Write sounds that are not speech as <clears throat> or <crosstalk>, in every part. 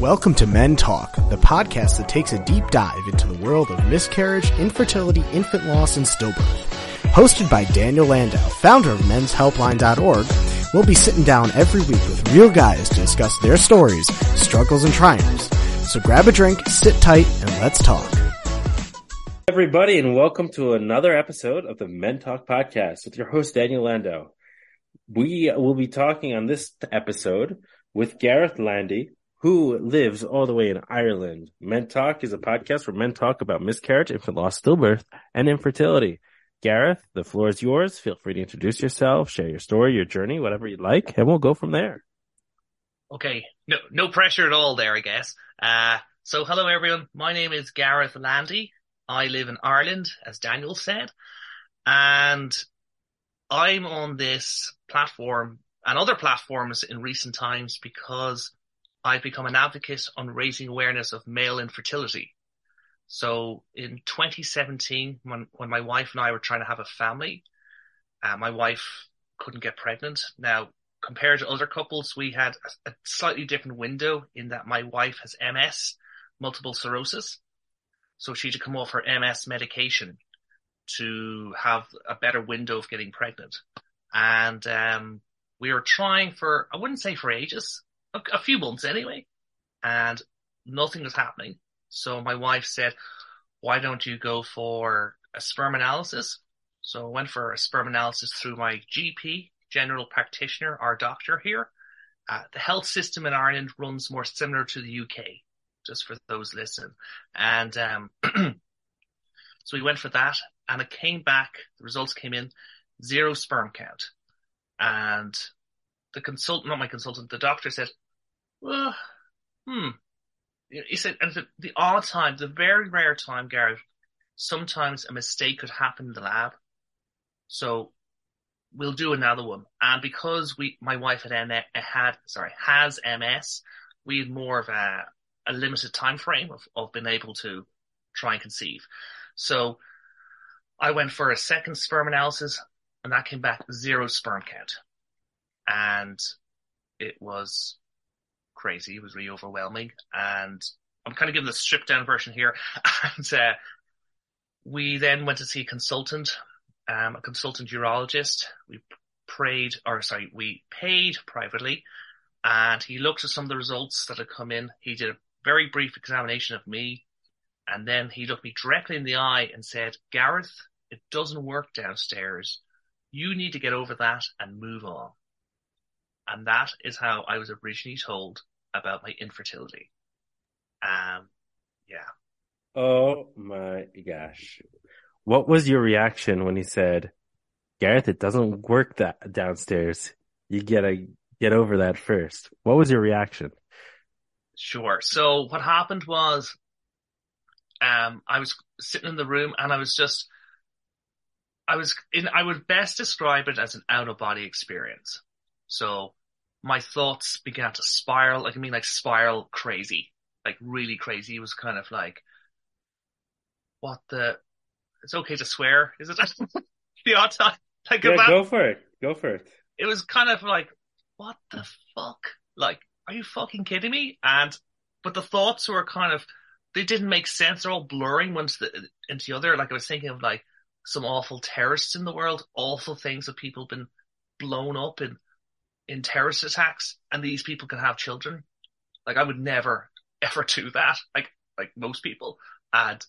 Welcome to Men Talk, the podcast that takes a deep dive into the world of miscarriage, infertility, infant loss, and stillbirth. Hosted by Daniel Landau, founder of menshelpline.org, we'll be sitting down every week with real guys to discuss their stories, struggles, and triumphs. So grab a drink, sit tight, and let's talk. Everybody, and welcome to another episode of the Men Talk podcast with your host, Daniel Landau. We will be talking on this episode with Gareth Landy, who lives all the way in Ireland. Men Talk is a podcast where men talk about miscarriage, infant loss, stillbirth, and infertility. Gareth, the floor is yours. Feel free to introduce yourself, share your story, your journey, whatever you'd like, and we'll go from there. Okay, no, no pressure at all there, I guess. Uh, so hello everyone. My name is Gareth Landy. I live in Ireland, as Daniel said, and I'm on this platform and other platforms in recent times because I've become an advocate on raising awareness of male infertility. So in 2017, when, when my wife and I were trying to have a family, uh, my wife couldn't get pregnant. Now, compared to other couples, we had a, a slightly different window in that my wife has MS, multiple sclerosis. So she had to come off her MS medication to have a better window of getting pregnant. And, um, we were trying for, I wouldn't say for ages, a, a few months anyway, and nothing was happening. So my wife said, why don't you go for a sperm analysis? So I went for a sperm analysis through my GP, general practitioner, our doctor here. Uh, the health system in Ireland runs more similar to the UK, just for those listening. And, um, <clears throat> so we went for that and it came back, the results came in, zero sperm count. And the consultant, not my consultant, the doctor said, well, hmm. He said, and the, odd time, the very rare time, Gareth, sometimes a mistake could happen in the lab. So we'll do another one. And because we, my wife had, MS, had, sorry, has MS, we had more of a, a limited time frame of, of being able to try and conceive. So I went for a second sperm analysis and that came back zero sperm count. And it was crazy. It was really overwhelming. And I'm kind of giving the stripped down version here. <laughs> And, uh, we then went to see a consultant, um, a consultant urologist. We prayed, or sorry, we paid privately and he looked at some of the results that had come in. He did a very brief examination of me and then he looked me directly in the eye and said, Gareth, it doesn't work downstairs. You need to get over that and move on. And that is how I was originally told about my infertility. Um, yeah. Oh my gosh. What was your reaction when he said, Gareth, it doesn't work that downstairs. You gotta get over that first. What was your reaction? Sure. So what happened was, um, I was sitting in the room and I was just, I was in, I would best describe it as an out of body experience. So my thoughts began to spiral, like I mean like spiral crazy, like really crazy. It was kind of like, what the, it's okay to swear, is it? <laughs> the odd time. Like Yeah, about, go for it. Go for it. it was kind of like, what the fuck? Like, are you fucking kidding me? And, but the thoughts were kind of, they didn't make sense. They're all blurring one to the, into the other. Like I was thinking of like some awful terrorists in the world, awful things that people have been blown up in, in terrorist attacks and these people can have children. Like I would never ever do that. Like, like most people. And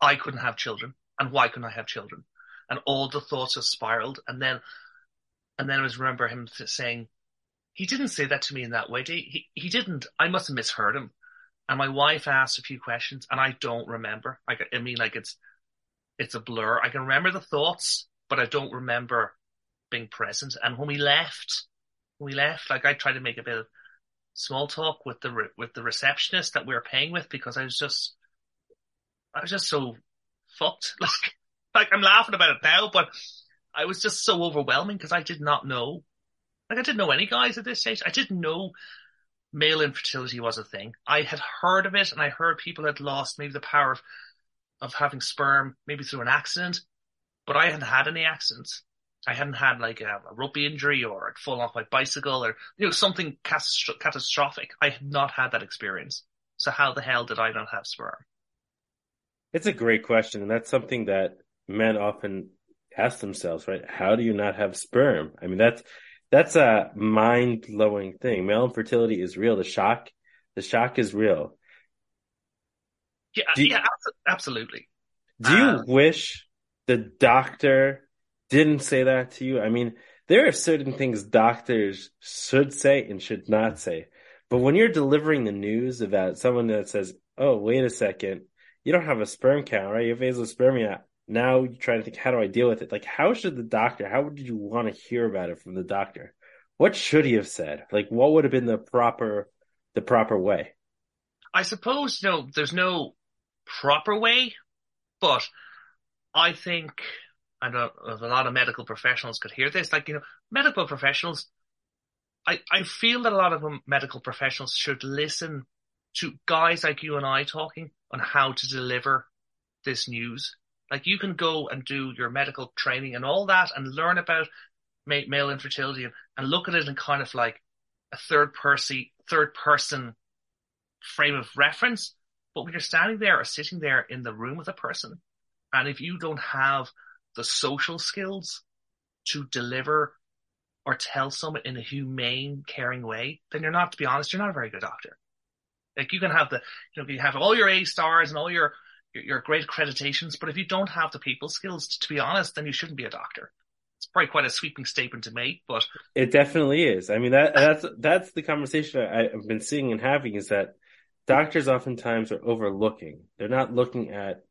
I couldn't have children. And why couldn't I have children? And all the thoughts have spiraled. And then, and then I was remember him saying, he didn't say that to me in that way. He, he, he didn't. I must have misheard him. And my wife asked a few questions and I don't remember. Like, I mean, like it's, it's a blur. I can remember the thoughts, but I don't remember being present. And when we left, we left, like I tried to make a bit of small talk with the, re- with the receptionist that we were paying with because I was just, I was just so fucked. <laughs> Like, like I'm laughing about it now, but I was just so overwhelming because I did not know. Like I didn't know any guys at this stage. I didn't know male infertility was a thing. I had heard of it and I heard people had lost maybe the power of, of having sperm, maybe through an accident, but I hadn't had any accidents. I hadn't had like a, a rugby injury or I'd fallen off my bicycle or, you know, something catastrophic. I had not had that experience. So how the hell did I not have sperm? It's a great question. And that's something that men often ask themselves, right? How do you not have sperm? I mean, that's, that's a mind blowing thing. Male infertility is real. The shock, the shock is real. Yeah, you, yeah, absolutely. Do you uh, wish the doctor didn't say that to you? I mean, there are certain things doctors should say and should not say. But when you're delivering the news about someone that says, "Oh, wait a second, you don't have a sperm count, right? You have azoospermia." Now you're trying to think, how do I deal with it? Like, how should the doctor? How would you want to hear about it from the doctor? What should he have said? Like, what would have been the proper, the proper way? I suppose you know, there's no proper way, but I think Know a lot of medical professionals could hear this. Like, you know, medical professionals, I, I feel that a lot of medical professionals should listen to guys like you and I talking on how to deliver this news. Like you can go and do your medical training and all that and learn about male infertility and, and look at it in kind of like a third person, third person frame of reference. But when you're standing there or sitting there in the room with a person, and if you don't have the social skills to deliver or tell someone in a humane, caring way, then you're not, to be honest, you're not a very good doctor. Like you can have the, you know, you have all your A stars and all your, your, your great accreditations, but if you don't have the people skills, to be honest, then you shouldn't be a doctor. It's probably quite a sweeping statement to make, but it definitely is. I mean, that, that's, that's the conversation I've been seeing and having is that doctors oftentimes are overlooking. They're not looking at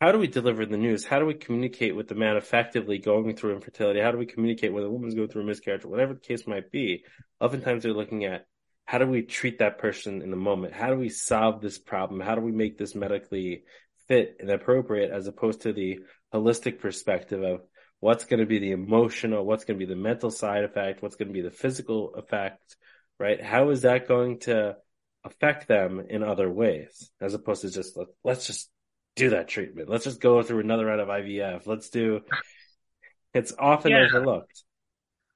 how do we deliver the news? How do we communicate with the man effectively going through infertility? How do we communicate when a woman's going through a miscarriage, whatever the case might be? Oftentimes they're looking at how do we treat that person in the moment? How do we solve this problem? How do we make this medically fit and appropriate as opposed to the holistic perspective of what's going to be the emotional, what's going to be the mental side effect, what's going to be the physical effect, right? How is that going to affect them in other ways as opposed to just let's just do that treatment. Let's just go through another round of IVF. Let's do. It's often yeah. overlooked.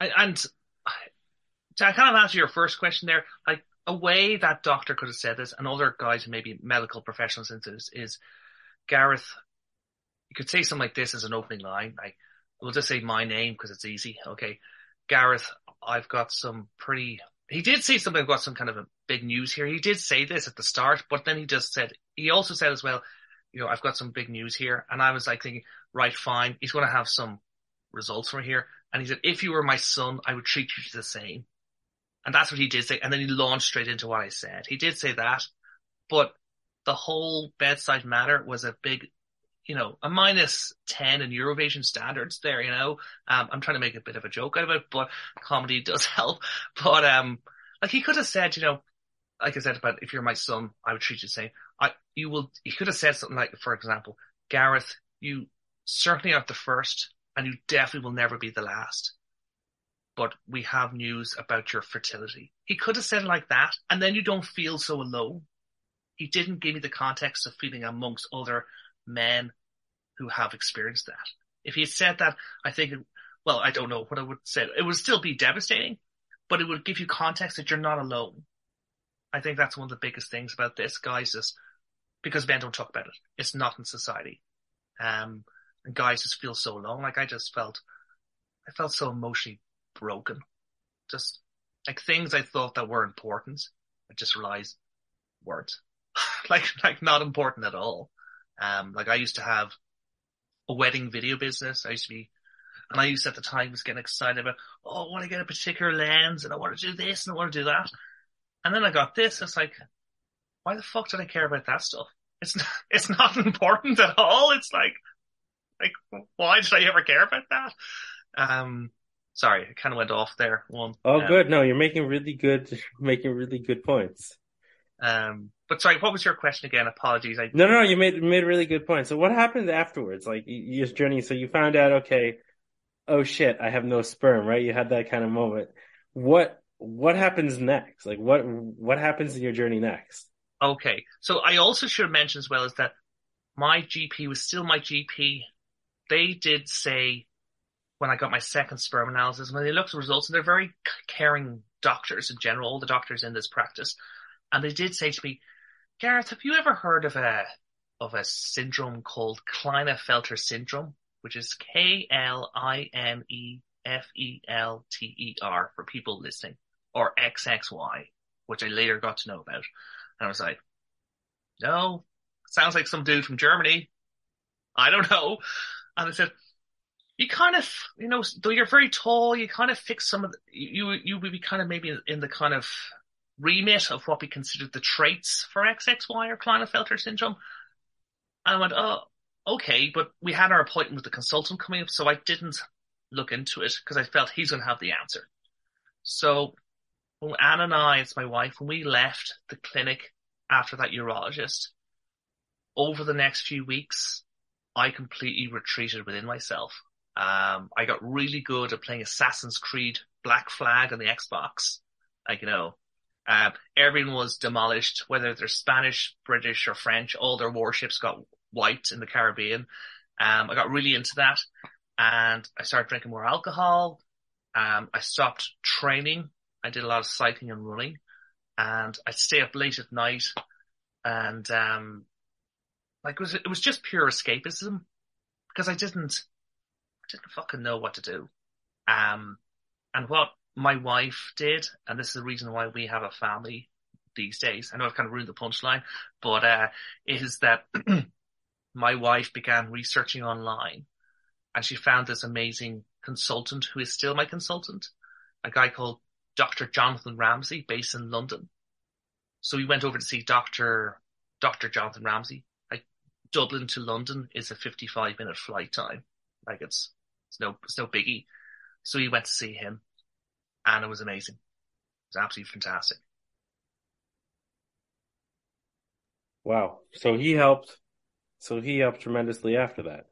And to kind of answer your first question there, like a way that doctor could have said this, and other guys who maybe medical professionals into this is, Gareth, you could say something like this as an opening line. Like, we'll just say my name because it's easy. Okay. Gareth, I've got some pretty, he did say something Got some kind of a big news here. He did say this at the start, but then he just said, he also said as well, you know, I've got some big news here. And I was like thinking, right, fine. He's going to have some results from here. And he said, if you were my son, I would treat you to the same. And that's what he did say. And then he launched straight into what I said. He did say that, but the whole bedside matter was a big, you know, a minus 10 in Eurovision standards there, you know. Um, I'm trying to make a bit of a joke out of it, but comedy <laughs> does help. But, um, like he could have said, you know, like I said about if you're my son, I would treat you the same. I, you will, he could have said something like, for example, Gareth, you certainly aren't the first and you definitely will never be the last. But we have news about your fertility. He could have said it like that and then you don't feel so alone. He didn't give me the context of feeling amongst other men who have experienced that. If he had said that, I think, it, well, I don't know what I would say. It would still be devastating, but it would give you context that you're not alone. I think that's one of the biggest things about this, guys, is because men don't talk about it. It's not in society. Um, and guys just feel so alone. Like I just felt, I felt so emotionally broken. Just like things I thought that were important, I just realized weren't. <laughs> like, like not important at all. Um, like I used to have a wedding video business. I used to be, and I used to at the time was getting excited about, oh, I want to get a particular lens and I want to do this and I want to do that. And then I got this. It's like, why the fuck did I care about that stuff? It's not, <laughs> it's not <laughs> important at all. It's like, like, why did I ever care about that? Um, sorry, I kind of went off there. One. Oh, um, good. No, you're making really good, <laughs> making really good points. Um, but sorry, what was your question again? Apologies. I... No, no, no, you made made really good point. So what happened afterwards? Like your journey. So you found out, okay, oh shit, I have no sperm, right? You had that kind of moment. What what happens next? Like what what happens in your journey next? Okay, so I also should mention as well is that my GP was still my GP. They did say when I got my second sperm analysis, when they looked at the results, and they're very caring doctors in general, all the doctors in this practice, and they did say to me, Gareth, have you ever heard of a of a syndrome called Klinefelter syndrome, which is K L I N E F E L T E R for people listening, or XXY, which I later got to know about. And I was like, no, sounds like some dude from Germany. I don't know. And they said, you kind of, you know, though you're very tall, you kind of fix some of the, you, you would be kind of maybe in the kind of remit of what we consider the traits for XXY or Klinefelter syndrome. And I went, oh, okay, but we had our appointment with the consultant coming up, so I didn't look into it because I felt he's going to have the answer. So when Anne and I, it's my wife, when we left the clinic after that urologist, over the next few weeks, I completely retreated within myself. Um, I got really good at playing Assassin's Creed Black Flag on the Xbox. Like, you know, um, everyone was demolished, whether they're Spanish, British, or French. All their warships got wiped in the Caribbean. Um, I got really into that, and I started drinking more alcohol. Um, I stopped training. I did a lot of cycling and running, and I'd stay up late at night, and um, like it was it was just pure escapism because I didn't I didn't fucking know what to do. Um, and what my wife did, and this is the reason why we have a family these days. I know I've kind of ruined the punchline, but uh, is that <clears throat> my wife began researching online, and she found this amazing consultant who is still my consultant, a guy called Dr. Jonathan Ramsay, based in London. So we went over to see Dr. Dr. Jonathan Ramsay. Like Dublin to London is a 55 minute flight time. Like it's, it's no, it's no biggie. So we went to see him and it was amazing. It was absolutely fantastic. Wow. So he helped. So he helped tremendously after that.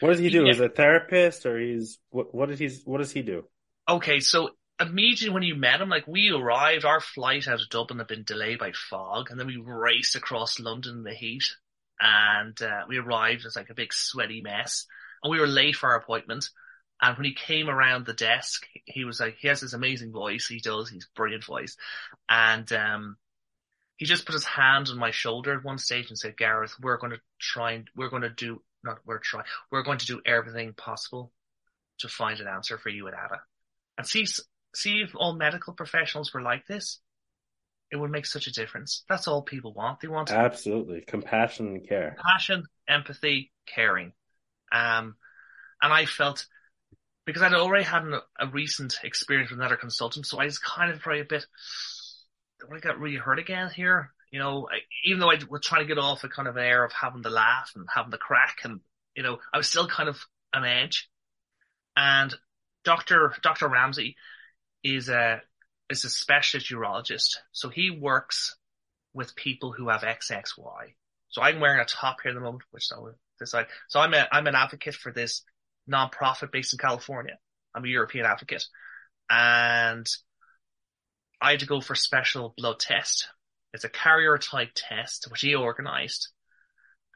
What does he do? Yeah. Is a therapist or he's what? What did he? What does he do? Okay, so immediately when you met him, like we arrived, our flight out of Dublin had been delayed by fog, and then we raced across London in the heat, and uh, we arrived as like a big sweaty mess, and we were late for our appointment. And when he came around the desk, he was like, he has this amazing voice. He does. He's brilliant voice. And, um, he just put his hand on my shoulder at one stage and said, Gareth, we're going to try and we're going to do, not we're try, we're going to do everything possible to find an answer for you at Ada. And see, see if all medical professionals were like this, it would make such a difference. That's all people want. They want absolutely compassion and care, passion, empathy, caring. Um, and I felt because I'd already had an, a recent experience with another consultant, so I was kind of very a bit, I got really hurt again here. You know, I, even though I was trying to get off a kind of air of having the laugh and having the crack and, you know, I was still kind of on edge. And Dr. Dr. Ramsay is a, is a specialist urologist. So he works with people who have XXY. So I'm wearing a top here at the moment, which I side. So I'm a, I'm an advocate for this nonprofit based in California. I'm a European advocate and I had to go for a special blood test. It's a karyotype test, which he organized.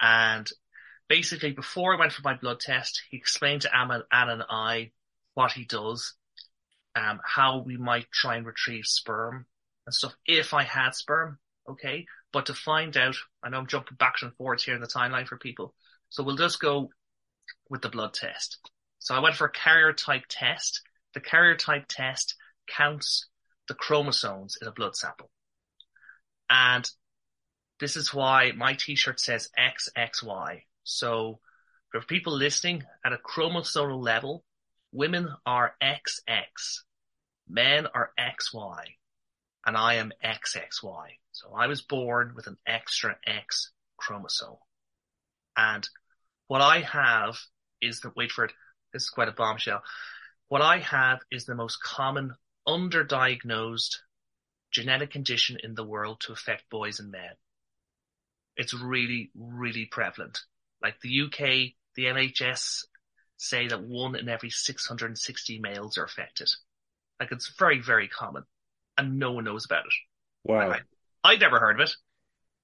And basically before I went for my blood test, he explained to Anna, Anna and I what he does, um, how we might try and retrieve sperm and stuff if I had sperm. Okay. But to find out, I know I'm jumping back and forwards here in the timeline for people. So we'll just go with the blood test. So I went for a karyotype test. The karyotype test counts the chromosomes in a blood sample. And this is why my t-shirt says XXY. So for people listening at a chromosomal level, women are XX, men are XY, and I am XXY. So I was born with an extra X chromosome. And what I have is the, wait for it, this is quite a bombshell. What I have is the most common underdiagnosed genetic condition in the world to affect boys and men. It's really, really prevalent. Like the UK, the NHS say that one in every 660 males are affected. Like it's very, very common and no one knows about it. Wow. I, would never heard of it.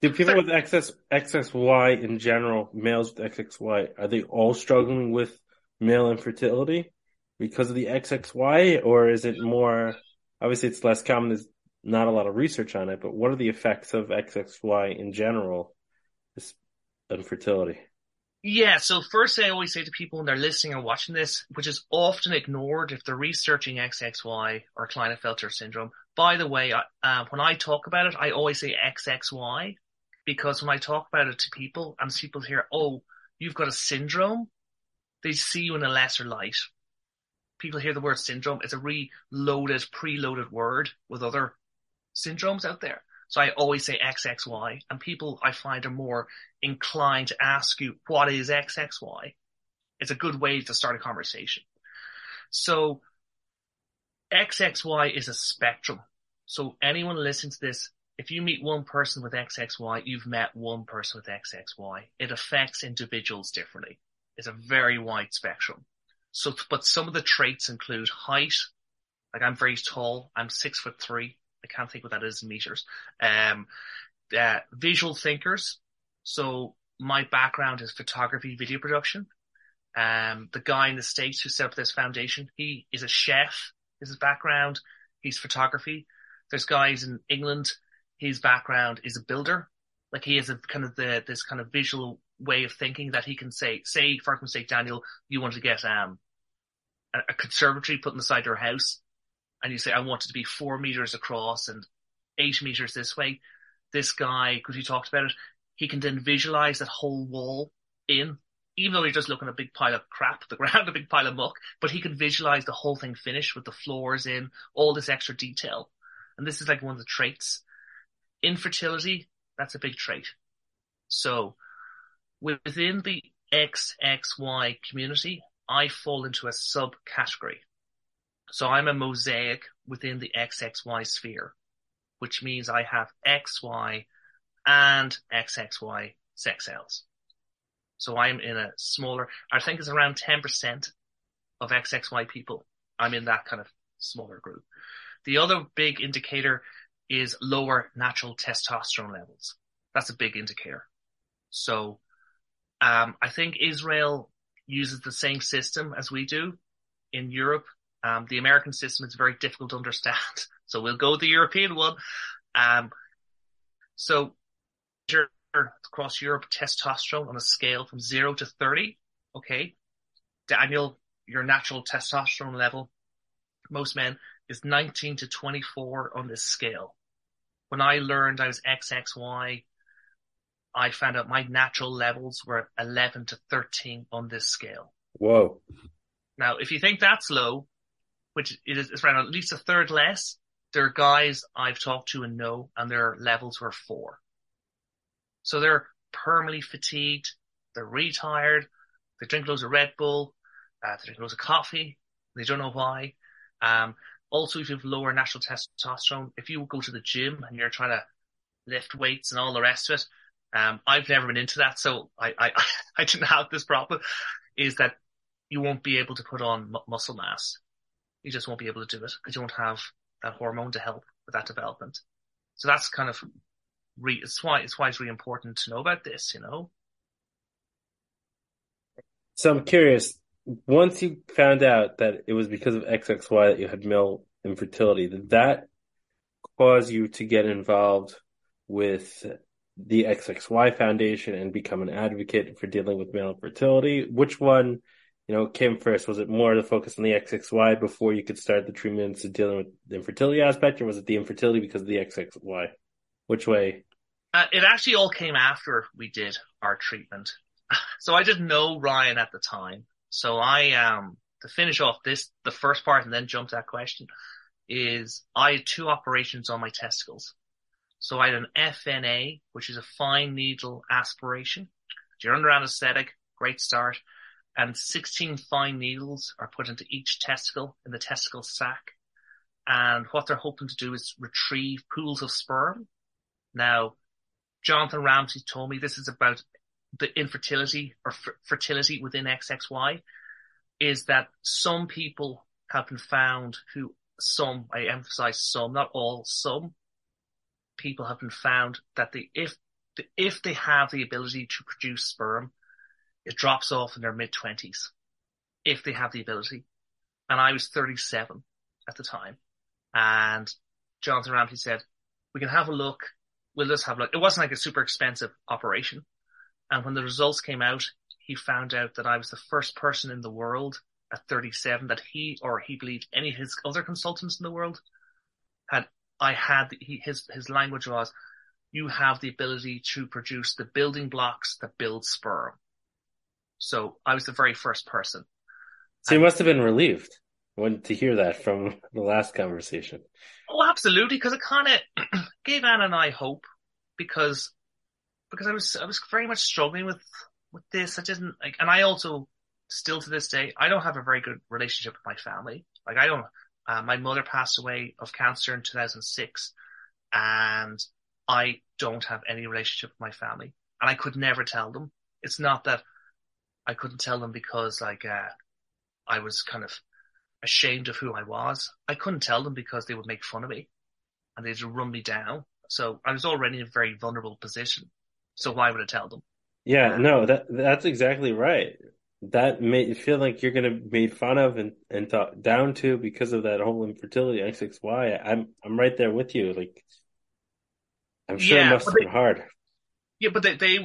Do people with XXY in general, males with XXY, are they all struggling with male infertility? because of the XXY, or is it more? Obviously, it's less common. There's not a lot of research on it, but what are the effects of XXY in general, this infertility? Yeah, so first I always say to people when they're listening or watching this, which is often ignored if they're researching XXY or Klinefelter syndrome. By the way, uh, when I talk about it, I always say XXY because when I talk about it to people and people hear, oh, you've got a syndrome, they see you in a lesser light. People hear the word syndrome. It's a reloaded, preloaded word with other syndromes out there. So I always say XXY and people I find are more inclined to ask you, what is XXY? It's a good way to start a conversation. So XXY is a spectrum. So anyone listening to this, if you meet one person with XXY, you've met one person with XXY. It affects individuals differently. It's a very wide spectrum. So, but some of the traits include height. Like I'm very tall. I'm six foot three. I can't think what that is in meters. Um, uh, visual thinkers. So my background is photography, video production. Um, the guy in the States who set up this foundation, he is a chef, is his background. He's photography. There's guys in England, his background is a builder. Like he has a kind of the, this kind of visual way of thinking that he can say, say, for sake, Daniel, you want to get, um, a, a conservatory put inside your house and you say, I want it to be four meters across and eight meters this way. This guy, because you talked about it, he can then visualize that whole wall in, even though you're just looking at a big pile of crap, the <laughs> ground, a big pile of muck, but he can visualize the whole thing finished with the floors in, all this extra detail. And this is like one of the traits. Infertility, that's a big trait. So within the XXY community, I fall into a subcategory. So I'm a mosaic within the XXY sphere, which means I have XY and XXY sex cells. So I'm in a smaller, I think it's around 10% of XXY people. I'm in that kind of smaller group. The other big indicator is lower natural testosterone levels. That's a big indicator. So, um, I think Israel uses the same system as we do in Europe. Um, the American system is very difficult to understand. <laughs> So we'll go with the European one. Um, so across Europe, testosterone on a scale from zero to 30. Okay. Daniel, your natural testosterone level, most men is 19 to 24 on this scale. When I learned I was XXY, I found out my natural levels were 11 to 13 on this scale. Whoa. Now, if you think that's low, which is, is around at least a third less, there are guys I've talked to and know, and their levels were four. So they're permanently fatigued, they're retired, they drink loads of Red Bull, uh, they drink loads of coffee, they don't know why. Um, also, if you have lower natural testosterone, if you go to the gym and you're trying to lift weights and all the rest of it, um, I've never been into that, so I, I, <laughs> I didn't have this problem, is that you won't be able to put on muscle mass. You just won't be able to do it because you won't have that hormone to help with that development. So that's kind of re, it's why, it's why it's really important to know about this, you know? So I'm curious, once you found out that it was because of XXY that you had male infertility, did that cause you to get involved with the XXY Foundation and become an advocate for dealing with male infertility? Which one, you know, came first? Was it more the focus on the XXY before you could start the treatments of dealing with the infertility aspect, or was it the infertility because of the XXY? Which way? Uh, it actually all came after we did our treatment. <laughs> So I didn't know Ryan at the time. So I, um, to finish off this, the first part and then jump to that question is I had two operations on my testicles. So I had an FNA, which is a fine needle aspiration. You're under anesthetic, great start. And 16 fine needles are put into each testicle in the testicle sac. And what they're hoping to do is retrieve pools of sperm. Now, Jonathan Ramsay told me this is about the infertility or f- fertility within XXY is that some people have been found who some, I emphasize some, not all, some people have been found that they, if, if they have the ability to produce sperm, it drops off in their mid twenties. If they have the ability. and I was 37 at the time. And Jonathan Ramsay said, we can have a look. We'll just have a look. It wasn't like a super expensive operation. And when the results came out, he found out that I was the first person in the world at 37 that he or he believed any of his other consultants in the world had, I had, he, his, his language was, you have the ability to produce the building blocks that build sperm. So I was the very first person. So you must have been relieved when to hear that from the last conversation. Oh, absolutely, because it kind of <clears throat> gave Anna and I hope because because I was I was very much struggling with with this. I didn't like, and I also still to this day I don't have a very good relationship with my family. Like I don't. Uh, my mother passed away of cancer in 2006, and I don't have any relationship with my family, and I could never tell them. It's not that I couldn't tell them because like uh, I was kind of ashamed of who I was. I couldn't tell them because they would make fun of me and they'd run me down. So I was already in a very vulnerable position. So why would I tell them? Yeah, no, that that's exactly right. That made you feel like you're gonna be made fun of and and talk down to because of that whole infertility XXY. I'm I'm right there with you. Like, I'm sure Yeah, it must have been hard. Yeah, but they, they,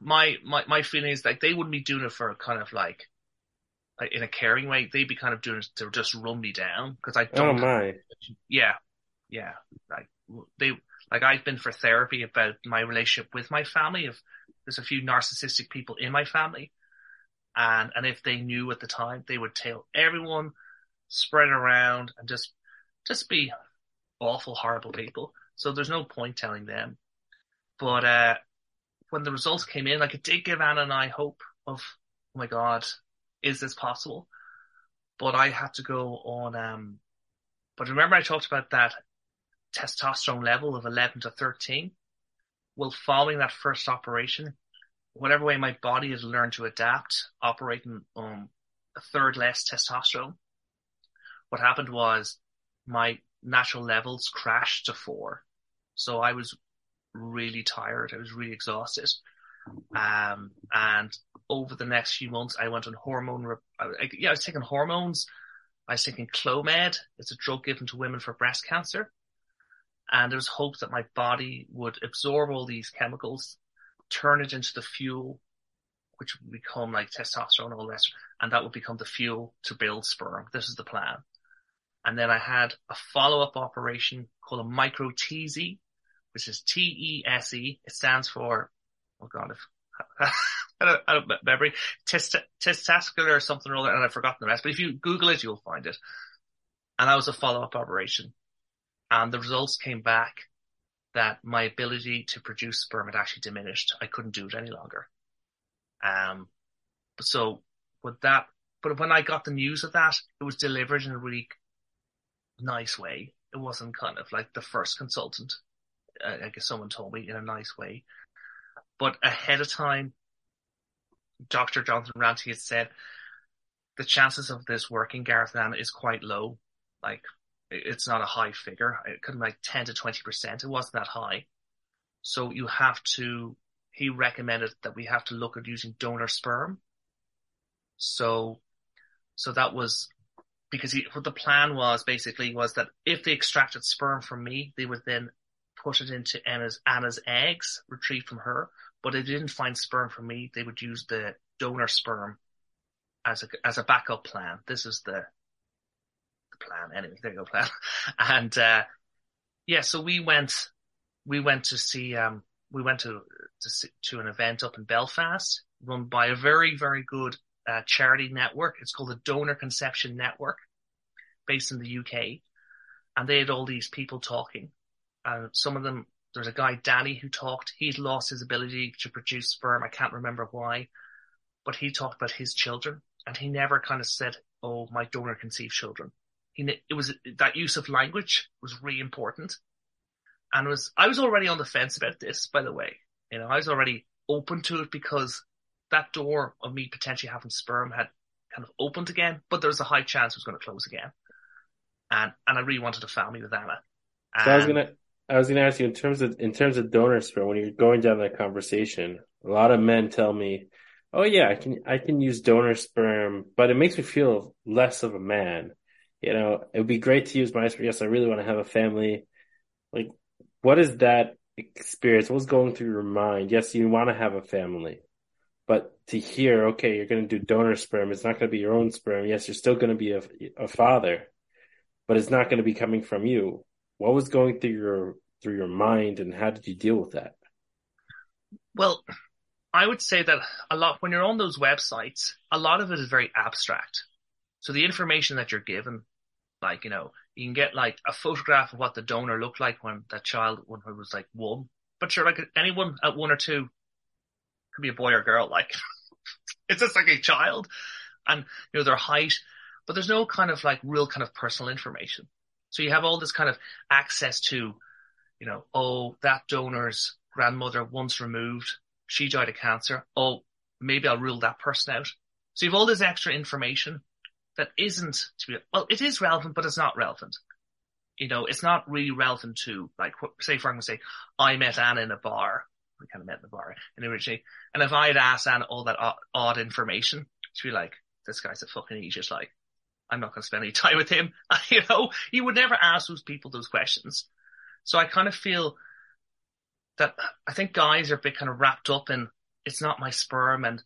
my, my, my feeling is like they wouldn't be doing it for kind of like, like in a caring way. They'd be kind of doing it to just run me down because I Oh don't. Oh my. Yeah, yeah. Like they, like I've been for therapy about my relationship with my family. If there's a few narcissistic people in my family, and and if they knew at the time, they would tell everyone, spread around, and just just be awful, horrible people. So there's no point telling them. But uh when the results came in, like it did give Anna and I hope of, oh my God, is this possible? But I had to go on, um, but remember I talked about that testosterone level of 11 to 13? Well, following that first operation, whatever way my body has learned to adapt, operating on a third less testosterone, what happened was my natural levels crashed to four. So I was really tired. I was really exhausted. Um, and over the next few months, I went on hormone. Re- I, yeah, I was taking hormones. I was taking Clomid. It's a drug given to women for breast cancer. And there was hope that my body would absorb all these chemicals, turn it into the fuel, which would become like testosterone and all rest, and that would become the fuel to build sperm. This is the plan. And then I had a follow-up operation called a micro TESE, which is T-E-S-E. It stands for, oh god, if, <laughs> I don't, test, testicular or something or other, and I've forgotten the rest, but if you Google it, you'll find it. And that was a follow-up operation. And the results came back that my ability to produce sperm had actually diminished. I couldn't do it any longer. Um, so with that, but when I got the news of that, it was delivered in a really nice way. It wasn't kind of like the first consultant. Uh, I guess someone told me in a nice way, but ahead of time, Dr. Jonathan Ramsay had said the chances of this working, Gareth Nana, is quite low. Like it's not a high figure. It could be like 10 to 20%. It wasn't that high. So you have to, he recommended that we have to look at using donor sperm. So, so that was because he, what the plan was basically was that if they extracted sperm from me, they would then put it into Anna's, Anna's eggs retrieved from her. But they didn't find sperm from me, they would use the donor sperm as a, as a backup plan. This is the, the plan. Anyway, there you go, plan. <laughs> And, uh, yeah, so we went, we went to see, um, we went to, to, to an event up in Belfast run by a very, very good, uh, charity network. It's called the Donor Conception Network based in the UK. And they had all these people talking and some of them, there's a guy, Danny, who talked. He's lost his ability to produce sperm. I can't remember why, but he talked about his children and he never kind of said, Oh, my donor conceived children he, it was that use of language was really important. And was, I was already on the fence about this, by the way. You know, I was already open to it because that door of me potentially having sperm had kind of opened again, but there was a high chance it was going to close again. And, and I really wanted a family with Anna. And, So I was gonna, I was gonna ask you in terms of in terms of donor sperm. When you're going down that conversation, a lot of men tell me, "Oh yeah, I can I can use donor sperm, but it makes me feel less of a man." you know, it would be great to use my sperm. Yes, I really want to have a family. Like, what is that experience? What's going through your mind? Yes, you want to have a family, but to hear, okay, you're going to do donor sperm. It's not going to be your own sperm. Yes, you're still going to be a, a father, but it's not going to be coming from you. What was going through your through your mind, and how did you deal with that? Well, I would say that a lot when you're on those websites, a lot of it is very abstract. So the information that you're given, like you know, you can get like a photograph of what the donor looked like when that child when he was like one, but you're like anyone at one or two could be a boy or girl, like <laughs> it's just like a child, and you know their height, but there's no kind of like real kind of personal information. So you have all this kind of access to, you know, oh that donor's grandmother once removed, she died of cancer. Oh, maybe I'll rule that person out. So you have all this extra information that isn't to be well, it is relevant, but it's not relevant. You know, it's not really relevant to like say for argument's sake, I met Anna in a bar we kind of met in the bar in originally. And if I had asked Anna all that odd, odd information, she'd be like, this guy's a fucking idiot. Like, I'm not going to spend any <laughs> time with him. <laughs> you know, he would never ask those people those questions. So I kind of feel that I think guys are a bit kind of wrapped up in it's not my sperm and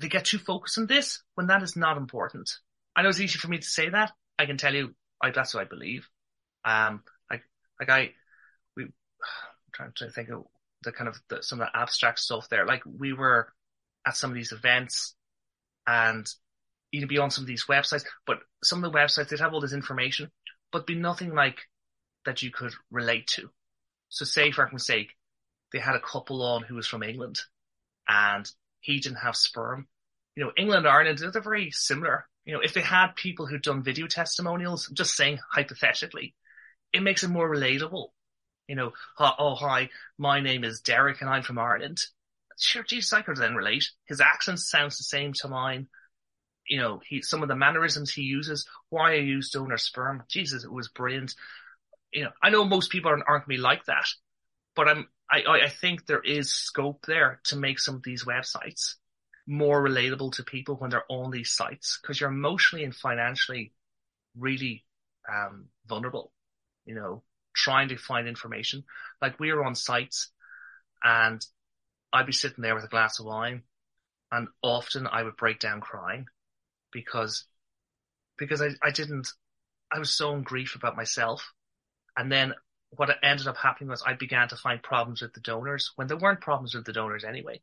they get too focused on this when that is not important. I know it's easy for me to say that. I can tell you, I, that's what I believe. Um, like, like I, we, <sighs> I'm trying to think of the kind of the, some of the abstract stuff there. Like we were at some of these events and you'd be on some of these websites, but some of the websites, they'd have all this information, but be nothing like that you could relate to. So say for argument's sake, they had a couple on who was from England and he didn't have sperm. You know, England, Ireland, they're very similar. You know, if they had people who'd done video testimonials, just saying hypothetically, it makes it more relatable you know, oh hi, my name is Derek and I'm from Ireland. Sure, geez, I could then relate. His accent sounds the same to mine. You know, he some of the mannerisms he uses. Why I use donor sperm. Jesus, it was brilliant. You know, I know most people aren't, aren't going to be like that, but I'm I I think there is scope there to make some of these websites more relatable to people when they're on these sites because you're emotionally and financially really um, vulnerable. You know, trying to find information. Like we were on sites and I'd be sitting there with a glass of wine and often I would break down crying because, because I, I didn't, I was so in grief about myself. And then what ended up happening was I began to find problems with the donors when there weren't problems with the donors anyway.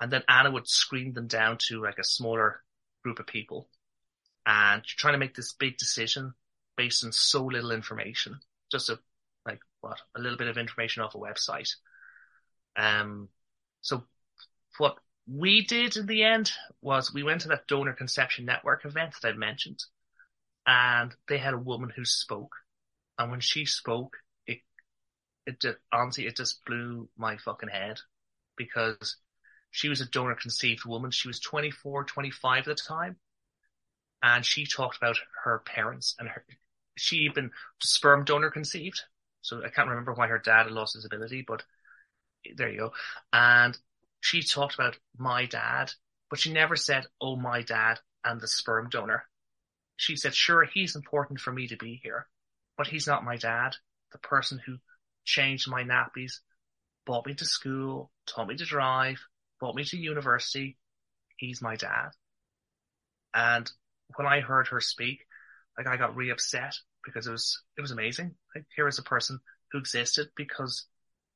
And then Anna would screen them down to like a smaller group of people and trying to make this big decision based on so little information just a like what a little bit of information off a website. Um, so what we did in the end was we went to that donor conception network event that I mentioned, and they had a woman who spoke, and when she spoke, it it just, honestly it just blew my fucking head because she was a donor conceived woman. She was 24, 25 at the time. And she talked about her parents and her, she been sperm donor conceived. So I can't remember why her dad had lost his ability, but there you go. And she talked about my dad, but she never said, oh, my dad and the sperm donor. She said, sure, he's important for me to be here, but he's not my dad. The person who changed my nappies, brought me to school, taught me to drive, brought me to university. He's my dad. And when I heard her speak, like I got really upset because it was, it was amazing. Like here is a person who existed because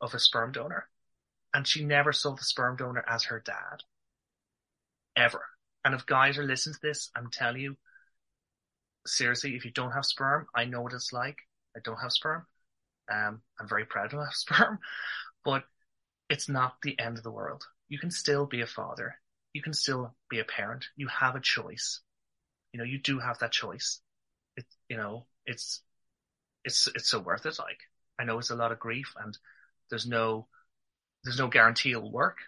of a sperm donor and she never saw the sperm donor as her dad. Ever. And if guys are listening to this, I'm telling you, seriously, if you don't have sperm, I know what it's like. I don't have sperm. Um, I'm very proud to have <laughs> sperm, but it's not the end of the world. You can still be a father. You can still be a parent. You have a choice. You know, you do have that choice it, you know, it's, it's, it's so worth it. Like, I know it's a lot of grief and there's no, there's no guarantee it'll work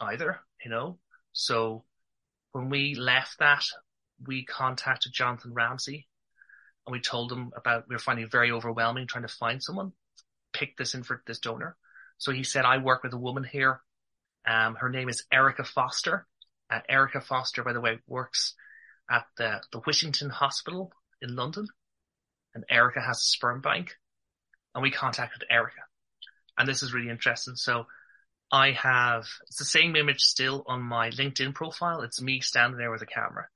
either, you know? So when we left that, we contacted Jonathan Ramsay and we told him about, we were finding it very overwhelming trying to find someone, pick this in for this donor. So he said, I work with a woman here. Um, her name is Erica Foster. Uh, Erica Foster, by the way, works at the, the Whittington Hospital in London and Erica has a sperm bank and we contacted Erica. And this is really interesting. So I have, it's the same image still on my LinkedIn profile. It's me standing there with a camera.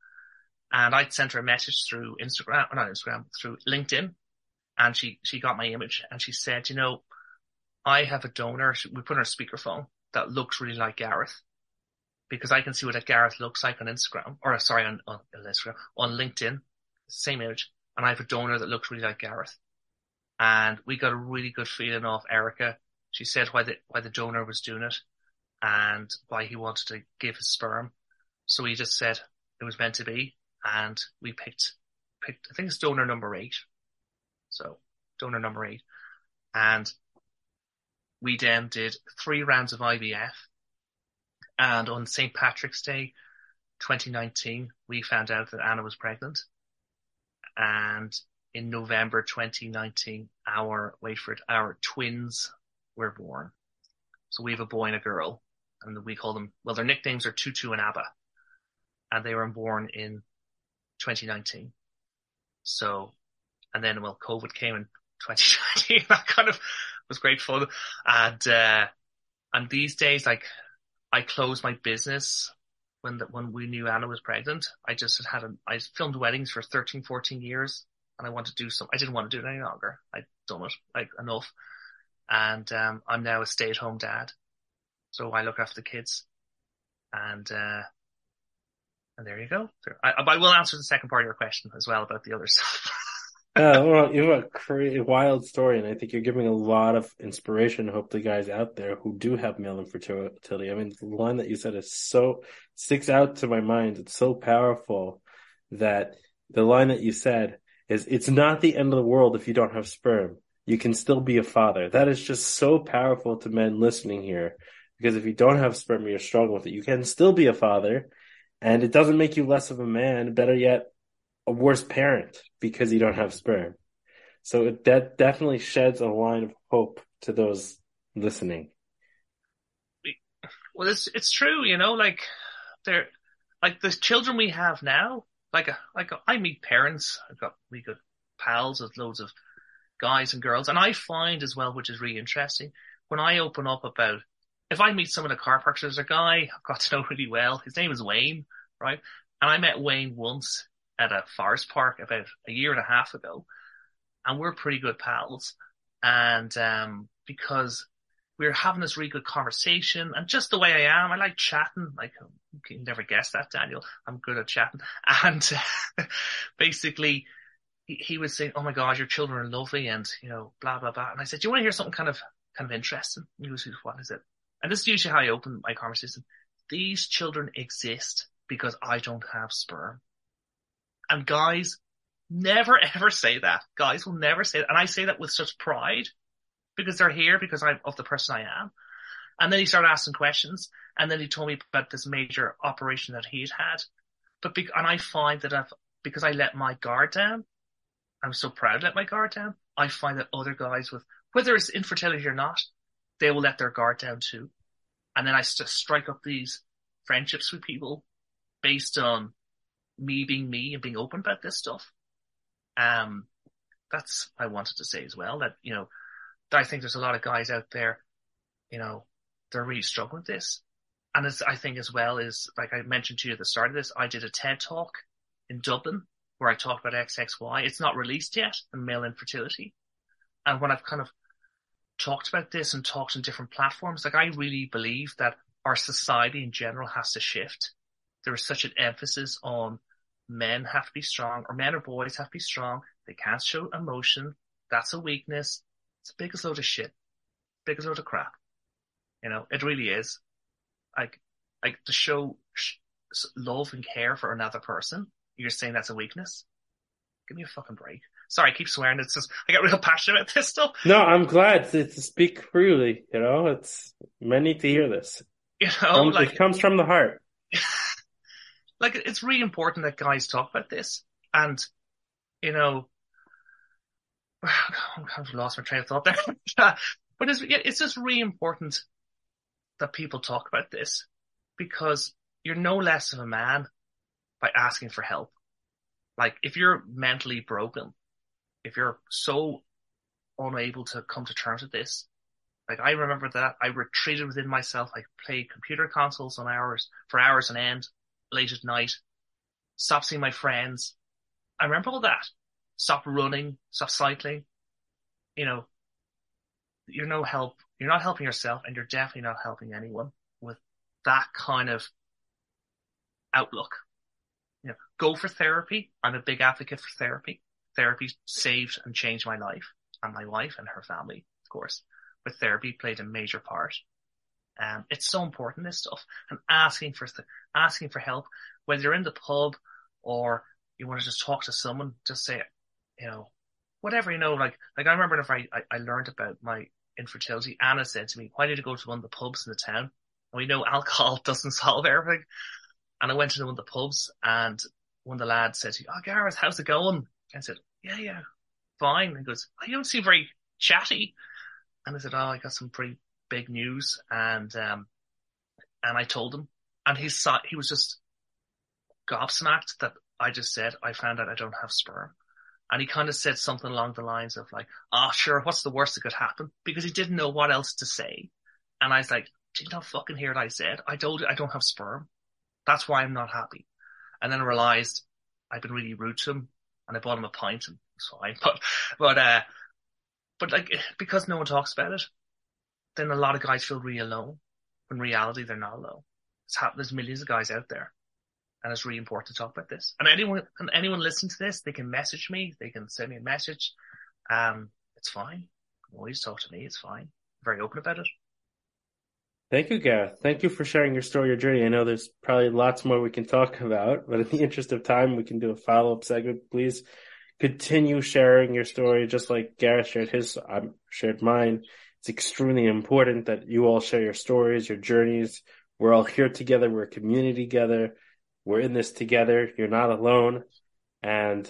And I sent her a message through Instagram, or not Instagram, through LinkedIn. And she, she got my image and she said, you know, I have a donor. We put on her speakerphone that looks really like Gareth because I can see what a Gareth looks like on Instagram or sorry, on, on Instagram, on LinkedIn, same image. And I have a donor that looks really like Gareth. And we got a really good feeling off Erica she said why the why the donor was doing it and why he wanted to give his sperm. So we just said it was meant to be, and we picked picked I think it's donor number eight. So donor number eight, and we then did three rounds of IVF, and on St Patrick's Day, 2019, we found out that Anna was pregnant, and in November 2019, our wait for it, our twins were born. So we have a boy and a girl, and we call them, well, their nicknames are Tutu and Abba, and they were born in 2019. So, and then, well, COVID came in 2019. that <laughs> kind of was great fun. And, uh, and these days, like, I closed my business when the, when we knew Anna was pregnant. I just had a, I filmed weddings for 13, 14 years and I wanted to do some, I didn't want to do it any longer. I'd done it like enough and um, I'm now a stay-at-home dad, so I look after the kids, and uh, and there you go. I, I will answer the second part of your question as well about the other <laughs> stuff. uh, well, you have a crazy, wild story, and I think you're giving a lot of inspiration. Hope the guys out there who do have male infertility. I mean, the line that you said is so sticks out to my mind. It's so powerful that the line that you said is, "It's not the end of the world if you don't have sperm you can still be a father. That is just so powerful to men listening here. Because if you don't have sperm, you're struggling with it. You can still be a father, and it doesn't make you less of a man. Better yet, a worse parent because you don't have sperm. So it, that definitely sheds a line of hope to those listening. Well, it's it's true, you know, like they're like the children we have now. Like a, like I meet parents. I've got we got pals with loads of guys and girls. And I find as well, which is really interesting, when I open up about, if I meet someone at car parks, there's a guy I've got to know really well. His name is Wayne, right? And I met Wayne once at a forest park about a year and a half ago. And we're pretty good pals. And, um, because we are having this really good conversation and just the way I am, I like chatting. Like you can never guess that, Daniel. I'm good at chatting. <laughs> And <laughs> basically, he, he was saying, "Oh my God, your children are lovely," and you know, blah blah blah. And I said, "Do you want to hear something kind of kind of interesting?" And he was, "What is it?" And this is usually how I open my conversation. These children exist because I don't have sperm. And guys never <laughs> ever say that. Guys will never say that. And I say that with such pride because they're here because I'm of the person I am. And then he started asking questions and then he told me about this major operation that he'd had. But, be- and I find that I've, because I let my guard down, I'm so proud to let my guard down. I find that other guys with, whether it's infertility or not, they will let their guard down too. And then I just strike up these friendships with people based on me being me and being open about this stuff. Um, that's I wanted to say as well that, you know, I think there's a lot of guys out there, you know, they're really struggling with this. And as I think as well is, like I mentioned to you at the start of this, I did a TED talk in Dublin where I talk about XXY. It's not released yet male infertility. And when I've kind of talked about this and talked on different platforms, like I really believe that our society in general has to shift. There is such an emphasis on men have to be strong or men or boys have to be strong. They can't show emotion. That's a weakness. It's the biggest load of shit. Biggest load of crap. You know, it really is. Like, like to show love and care for another person you're saying that's a weakness? Give me a fucking break. Sorry, I keep swearing. It's just, I get real <laughs> passionate about this stuff. No, I'm glad to, to speak freely. You know, it's, men need to hear this. <laughs> You know, it like, it comes from the heart. <laughs> like, it's really important that guys talk about this. And, you know, <sighs> I've lost my train of thought there. but it's, it's just really important that people talk about this because you're no less of a man by asking for help. Like if you're mentally broken, if you're so unable to come to terms with this, like I remember that I retreated within myself. I played computer consoles on hours for hours on end, late at night, stopped seeing my friends. I remember all that. Stop running, stop cycling. You know, you're no help. You're not helping yourself and you're definitely not helping anyone with that kind of outlook. Go for therapy. I'm a big advocate for therapy. Therapy saved and changed my life and my wife and her family, of course. But therapy played a major part. Um, it's so important, this stuff, and asking for, asking for help, whether you're in the pub or you want to just talk to someone, just say, you know, whatever, you know, like, like I remember if I, I, I learned about my infertility, Anna said to me, why did you go to one of the pubs in the town? And we know alcohol <laughs> doesn't solve everything. And I went to one of the pubs and one of the lads me, Oh, Gareth, how's it going? I said, Yeah, yeah, fine. And he goes, oh, You don't seem very chatty. And I said, Oh, I got some pretty big news. And, um, and I told him and he saw, he was just gobsmacked that I just said, I found out I don't have sperm. And he kind of said something along the lines of like, oh, sure, what's the worst that could happen? Because he didn't know what else to say. And I was like, did you not fucking hear what I said? I told you I don't have sperm. That's why I'm not happy. And then I realized I'd been really rude to him and I bought him a pint and it's fine. <laughs> But, but, uh, but like, because no one talks about it, then a lot of guys feel really alone. In reality, they're not alone. It's happened. There's millions of guys out there and it's really important to talk about this. And anyone, and anyone listen to this, they can message me, they can send me a message. Um, it's fine. Always talk to me. It's fine. I'm very open about it. Thank you, Gareth. Thank you for sharing your story, your journey. I know there's probably lots more we can talk <laughs> about, but in the interest of time, we can do a follow up segment. Please continue sharing your story, just like Gareth shared his, I shared mine. It's extremely important that you all share your stories, your journeys. We're all here together. We're a community together. We're in this together. You're not alone. And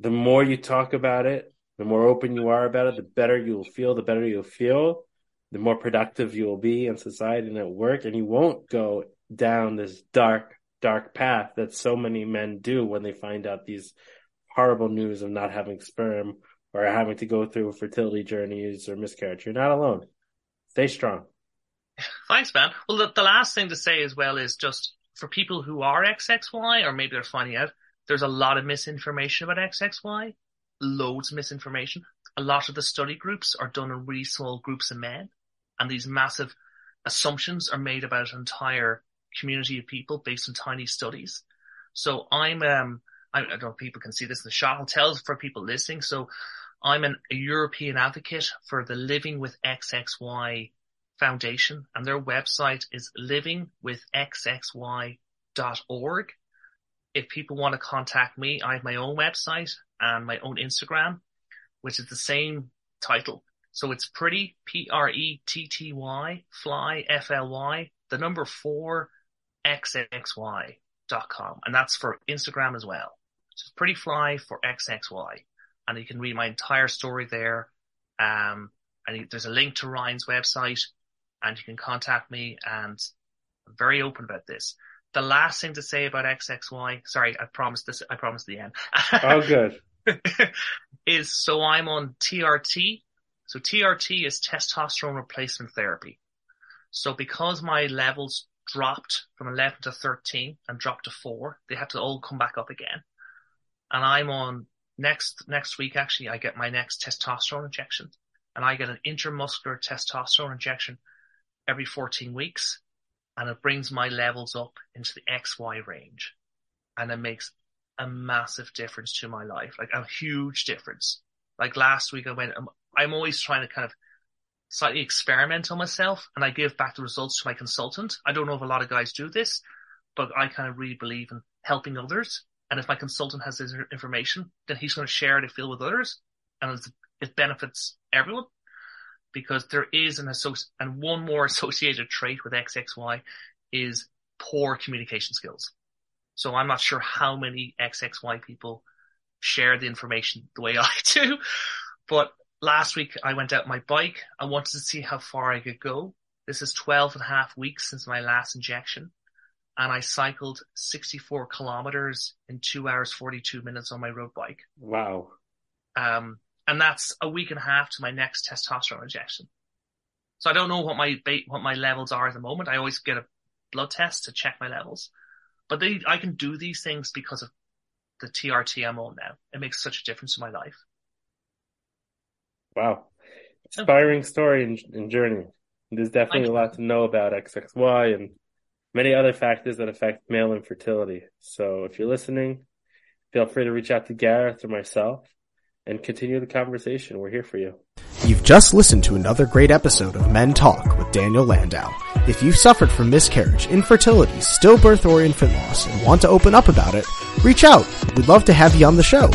the more you talk about it, the more open you are about it, the better you'll feel, the better you'll feel, the more productive you will be in society and at work. And you won't go down this dark, dark path that so many men do when they find out these horrible news of not having sperm or having to go through fertility journeys or miscarriage. You're not alone. Stay strong. <laughs> Thanks, man. Well, the, the last thing to say as well is just for people who are XXY, or maybe they're finding out, there's a lot of misinformation about XXY, loads of misinformation. A lot of the study groups are done in really small groups of men, and these massive assumptions are made about an entire community of people based on tiny studies. So I'm, um, I, don't know if people can see this in the shot. I'll tell for people listening. So I'm an, a European advocate for the Living with XXY Foundation and their website is livingwithxxy.org. If people want to contact me, I have my own website and my own Instagram, which is the same title. So it's pretty, P-R-E-T-T-Y, fly, F-L-Y, the number four, XXY dot com. And that's for Instagram as well. So it's pretty fly for XXY. And you can read my entire story there. Um, and there's a link to Ryan's website and you can contact me and I'm very open about this. The last thing to say about XXY, sorry, I promised this, I promised the end. Oh, good. <laughs> is so I'm on TRT. So TRT is testosterone replacement therapy. So because my levels dropped from 11 to 13 and dropped to four, they had to all come back up again. And I'm on next, next week, actually, I get my next testosterone injection and I get an intramuscular testosterone injection every 14 weeks and it brings my levels up into the XY range and it makes a massive difference to my life, like a huge difference. Like last week I went, um, I'm, always trying to kind of slightly experiment on myself and I give back the results to my consultant. I don't know if a lot of guys do this, but I kind of really believe in helping others. And if my consultant has this information, then he's going to share it, I feel, with others and it benefits everyone because there is an associate, and one more <laughs> associated trait with XXY is poor communication skills. So I'm not sure how many XXY people share the information the way <laughs> I do, but last week I went out my bike. I wanted to see how far I could go. This is 12 and a half weeks since my last injection. and I cycled 64 kilometers in two hours, 42 minutes on my road bike. Wow. Um, and that's a week and a half to my next testosterone injection. So I don't know what my what my levels are at the moment. I always get a blood test to check my levels, but they, I can do these things because of the TRT I'm on now. It makes such a difference in my life. Wow. Inspiring story and, and journey. There's definitely a lot to know about XXY and many other factors that affect male infertility. So if you're listening, feel free to reach out to Gareth or myself and continue the conversation. We're here for you. You've just listened to another great episode of Men Talk with Daniel Landau. If you've suffered from miscarriage, infertility, stillbirth, or infant loss and want to open up about it, reach out. We'd love to have you on the show.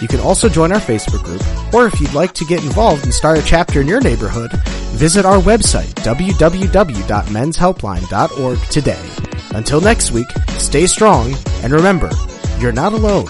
You can also join our Facebook group, or if you'd like to get involved and start a chapter in your neighborhood, visit our website, www.menshelpline.org today. Until next week, stay strong, and remember, you're not alone.